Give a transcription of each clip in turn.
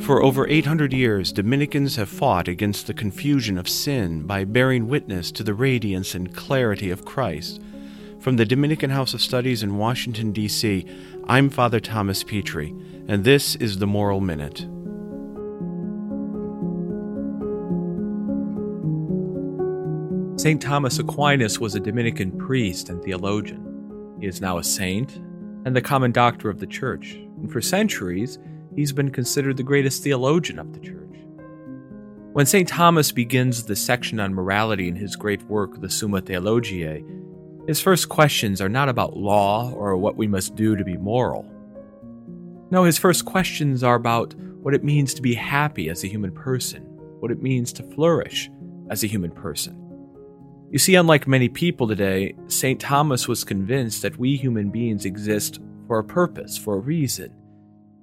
For over 800 years, Dominicans have fought against the confusion of sin by bearing witness to the radiance and clarity of Christ. From the Dominican House of Studies in Washington, D.C., I'm Father Thomas Petri, and this is the Moral Minute. St. Thomas Aquinas was a Dominican priest and theologian. He is now a saint and the common doctor of the Church, and for centuries he's been considered the greatest theologian of the Church. When St. Thomas begins the section on morality in his great work, the Summa Theologiae, his first questions are not about law or what we must do to be moral. No, his first questions are about what it means to be happy as a human person, what it means to flourish as a human person. You see, unlike many people today, St. Thomas was convinced that we human beings exist for a purpose, for a reason.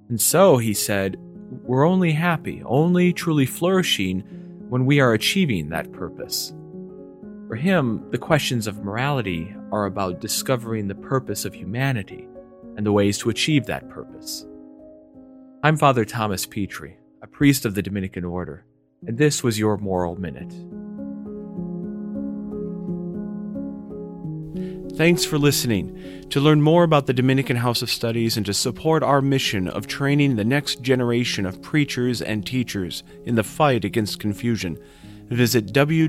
And so, he said, we're only happy, only truly flourishing when we are achieving that purpose. For him, the questions of morality are about discovering the purpose of humanity and the ways to achieve that purpose. I'm Father Thomas Petri, a priest of the Dominican Order, and this was your Moral Minute. Thanks for listening. To learn more about the Dominican House of Studies and to support our mission of training the next generation of preachers and teachers in the fight against confusion, visit www.dhs.edu.